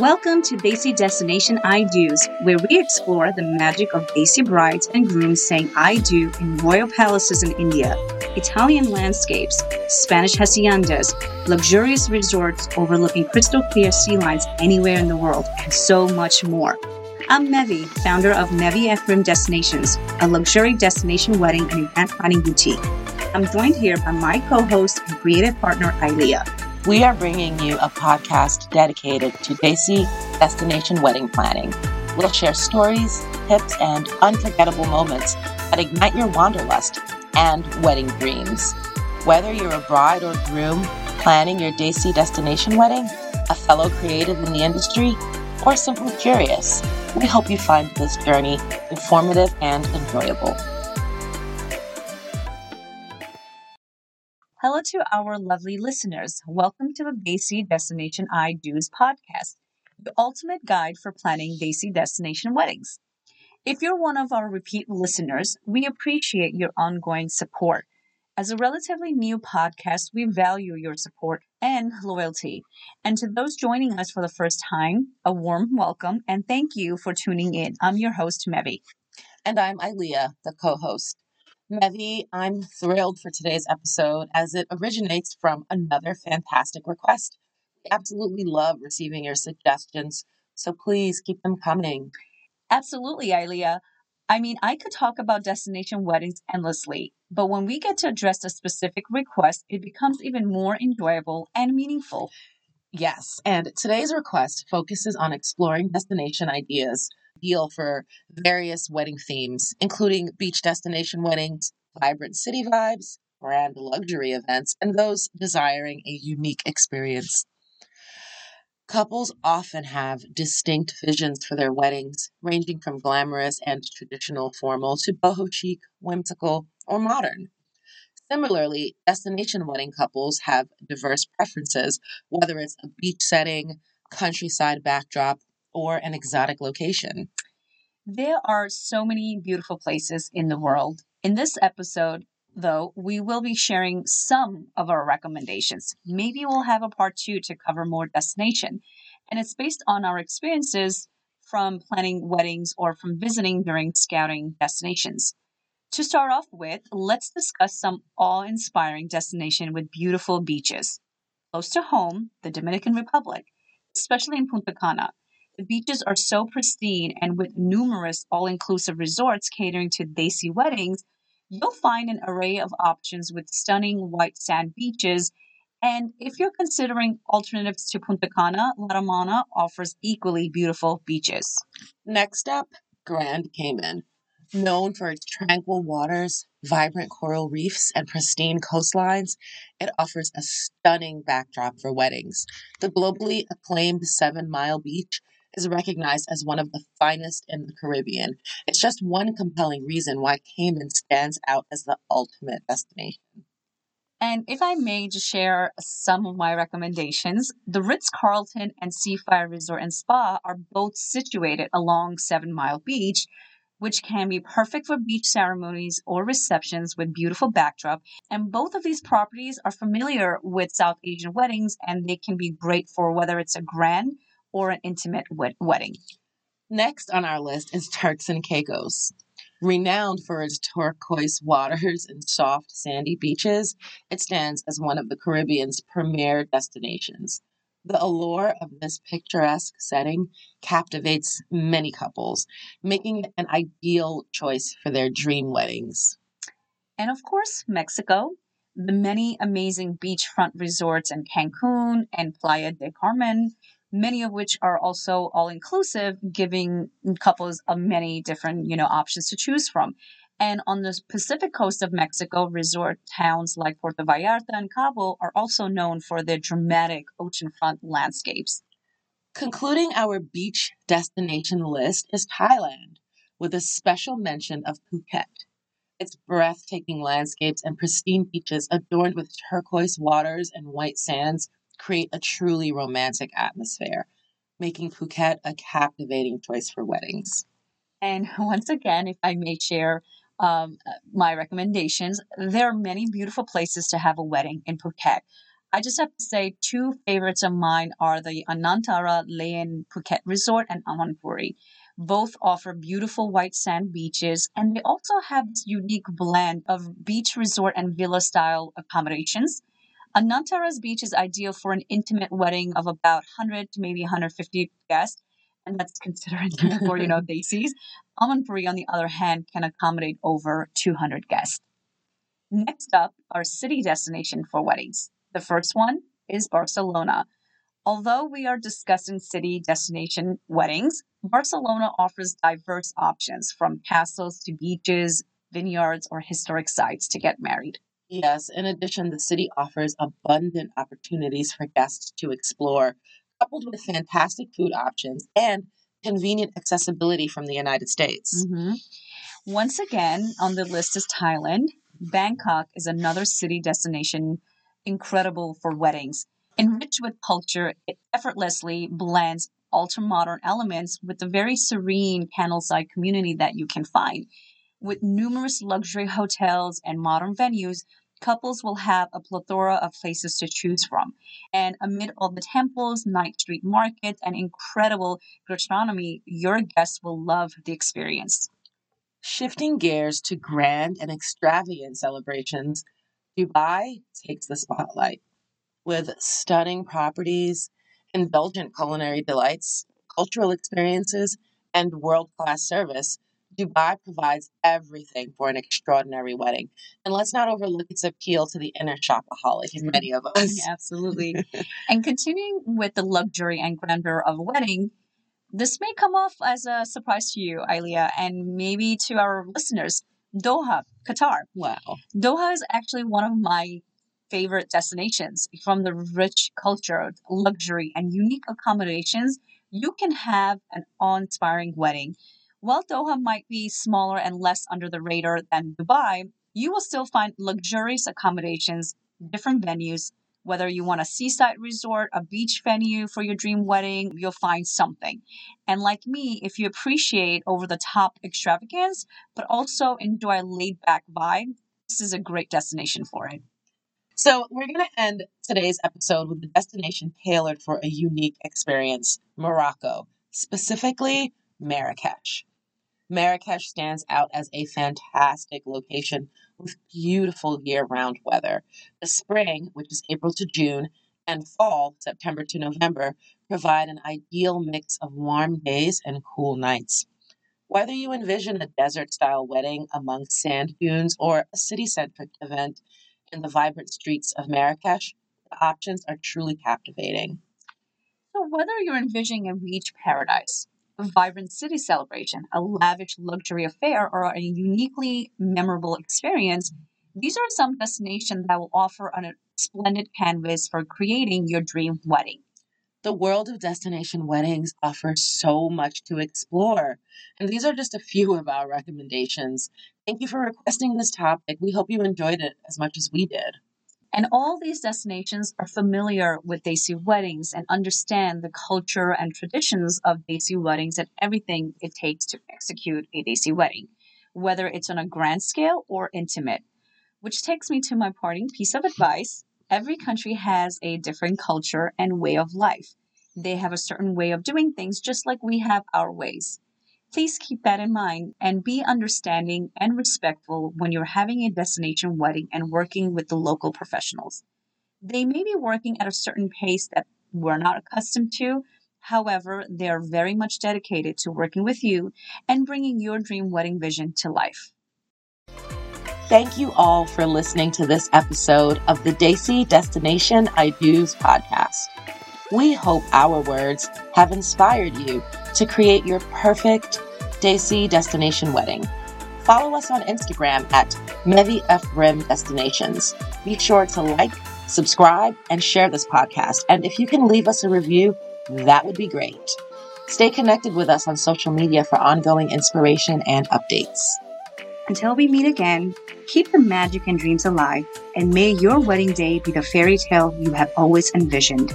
Welcome to Desi Destination I Do's, where we explore the magic of Desi brides and grooms saying I do in royal palaces in India, Italian landscapes, Spanish haciendas, luxurious resorts overlooking crystal clear sea lines anywhere in the world, and so much more. I'm Mevy, founder of Mevy F. Rim Destinations, a luxury destination wedding and event planning boutique. I'm joined here by my co-host and creative partner, Ilea we are bringing you a podcast dedicated to Desi destination wedding planning. We'll share stories, tips, and unforgettable moments that ignite your wanderlust and wedding dreams. Whether you're a bride or groom planning your Desi destination wedding, a fellow creative in the industry, or simply curious, we hope you find this journey informative and enjoyable. Hello to our lovely listeners. Welcome to the Desi Destination I Do's podcast, the ultimate guide for planning Desi destination weddings. If you're one of our repeat listeners, we appreciate your ongoing support. As a relatively new podcast, we value your support and loyalty. And to those joining us for the first time, a warm welcome and thank you for tuning in. I'm your host, Mevy. And I'm Ilea, the co host. Mevy, I'm thrilled for today's episode as it originates from another fantastic request. We absolutely love receiving your suggestions, so please keep them coming. Absolutely, Ilea. I mean, I could talk about destination weddings endlessly, but when we get to address a specific request, it becomes even more enjoyable and meaningful. Yes, and today's request focuses on exploring destination ideas ideal for various wedding themes, including beach destination weddings, vibrant city vibes, grand luxury events, and those desiring a unique experience. Couples often have distinct visions for their weddings, ranging from glamorous and traditional formal to boho chic, whimsical, or modern. Similarly, destination wedding couples have diverse preferences, whether it's a beach setting, countryside backdrop, or an exotic location. There are so many beautiful places in the world. In this episode, though, we will be sharing some of our recommendations. Maybe we'll have a part two to cover more destination. And it's based on our experiences from planning weddings or from visiting during scouting destinations. To start off with, let's discuss some awe inspiring destination with beautiful beaches. Close to home, the Dominican Republic, especially in Punta Cana. The beaches are so pristine, and with numerous all inclusive resorts catering to Desi weddings, you'll find an array of options with stunning white sand beaches. And if you're considering alternatives to Punta Cana, La Romana offers equally beautiful beaches. Next up, Grand Cayman. Known for its tranquil waters, vibrant coral reefs, and pristine coastlines, it offers a stunning backdrop for weddings. The globally acclaimed Seven Mile Beach is recognized as one of the finest in the Caribbean. It's just one compelling reason why Cayman stands out as the ultimate destination. And if I may just share some of my recommendations, the Ritz Carlton and Seafire Resort and Spa are both situated along Seven Mile Beach, which can be perfect for beach ceremonies or receptions with beautiful backdrop. And both of these properties are familiar with South Asian weddings and they can be great for whether it's a grand or an intimate wed- wedding. Next on our list is Turks and Caicos. Renowned for its turquoise waters and soft sandy beaches, it stands as one of the Caribbean's premier destinations. The allure of this picturesque setting captivates many couples, making it an ideal choice for their dream weddings. And of course, Mexico. The many amazing beachfront resorts in Cancun and Playa del Carmen many of which are also all inclusive, giving couples many different, you know, options to choose from. And on the Pacific coast of Mexico, resort towns like Puerto Vallarta and Cabo are also known for their dramatic oceanfront landscapes. Concluding our beach destination list is Thailand, with a special mention of Phuket. Its breathtaking landscapes and pristine beaches adorned with turquoise waters and white sands create a truly romantic atmosphere, making Phuket a captivating choice for weddings. And once again, if I may share um, my recommendations, there are many beautiful places to have a wedding in Phuket. I just have to say, two favorites of mine are the Anantara Layan Phuket Resort and Amanpuri. Both offer beautiful white sand beaches, and they also have this unique blend of beach resort and villa style accommodations. Anantara's beach is ideal for an intimate wedding of about 100 to maybe 150 guests, and that's considering for, you know, Desis. Amanpuri, on the other hand, can accommodate over 200 guests. Next up, our city destination for weddings. The first one is Barcelona. Although we are discussing city destination weddings, Barcelona offers diverse options from castles to beaches, vineyards, or historic sites to get married. Yes, in addition, the city offers abundant opportunities for guests to explore, coupled with fantastic food options and convenient accessibility from the United States. Mm-hmm. Once again, on the list is Thailand. Bangkok is another city destination incredible for weddings. Enriched with culture, it effortlessly blends ultra modern elements with the very serene candleside community that you can find. With numerous luxury hotels and modern venues, couples will have a plethora of places to choose from. And amid all the temples, night street markets, and incredible gastronomy, your guests will love the experience. Shifting gears to grand and extravagant celebrations, Dubai takes the spotlight. With stunning properties, indulgent culinary delights, cultural experiences, and world class service, Dubai provides everything for an extraordinary wedding. And let's not overlook its appeal to the inner shopaholic in mm-hmm. many of us. Absolutely. and continuing with the luxury and grandeur of a wedding, this may come off as a surprise to you, Ilea, and maybe to our listeners. Doha, Qatar. Wow. Doha is actually one of my favorite destinations from the rich culture, luxury, and unique accommodations. You can have an awe inspiring wedding. While Doha might be smaller and less under the radar than Dubai, you will still find luxurious accommodations, different venues. Whether you want a seaside resort, a beach venue for your dream wedding, you'll find something. And like me, if you appreciate over the top extravagance, but also enjoy a laid back vibe, this is a great destination for it. So, we're going to end today's episode with a destination tailored for a unique experience Morocco, specifically Marrakesh. Marrakesh stands out as a fantastic location with beautiful year round weather. The spring, which is April to June, and fall, September to November, provide an ideal mix of warm days and cool nights. Whether you envision a desert style wedding among sand dunes or a city centric event in the vibrant streets of Marrakesh, the options are truly captivating. So, whether you're envisioning a beach paradise, a vibrant city celebration, a lavish luxury affair, or a uniquely memorable experience, these are some destinations that will offer a splendid canvas for creating your dream wedding. The world of destination weddings offers so much to explore, and these are just a few of our recommendations. Thank you for requesting this topic. We hope you enjoyed it as much as we did. And all these destinations are familiar with Desi weddings and understand the culture and traditions of Desi weddings and everything it takes to execute a Desi wedding, whether it's on a grand scale or intimate. Which takes me to my parting piece of advice. Every country has a different culture and way of life. They have a certain way of doing things just like we have our ways. Please keep that in mind and be understanding and respectful when you're having a destination wedding and working with the local professionals. They may be working at a certain pace that we're not accustomed to. However, they are very much dedicated to working with you and bringing your dream wedding vision to life. Thank you all for listening to this episode of the Desi Destination I Do's podcast. We hope our words have inspired you to create your perfect Desi destination wedding. Follow us on Instagram at Mevy F. Rim Destinations. Be sure to like, subscribe, and share this podcast. And if you can leave us a review, that would be great. Stay connected with us on social media for ongoing inspiration and updates. Until we meet again, keep the magic and dreams alive, and may your wedding day be the fairy tale you have always envisioned.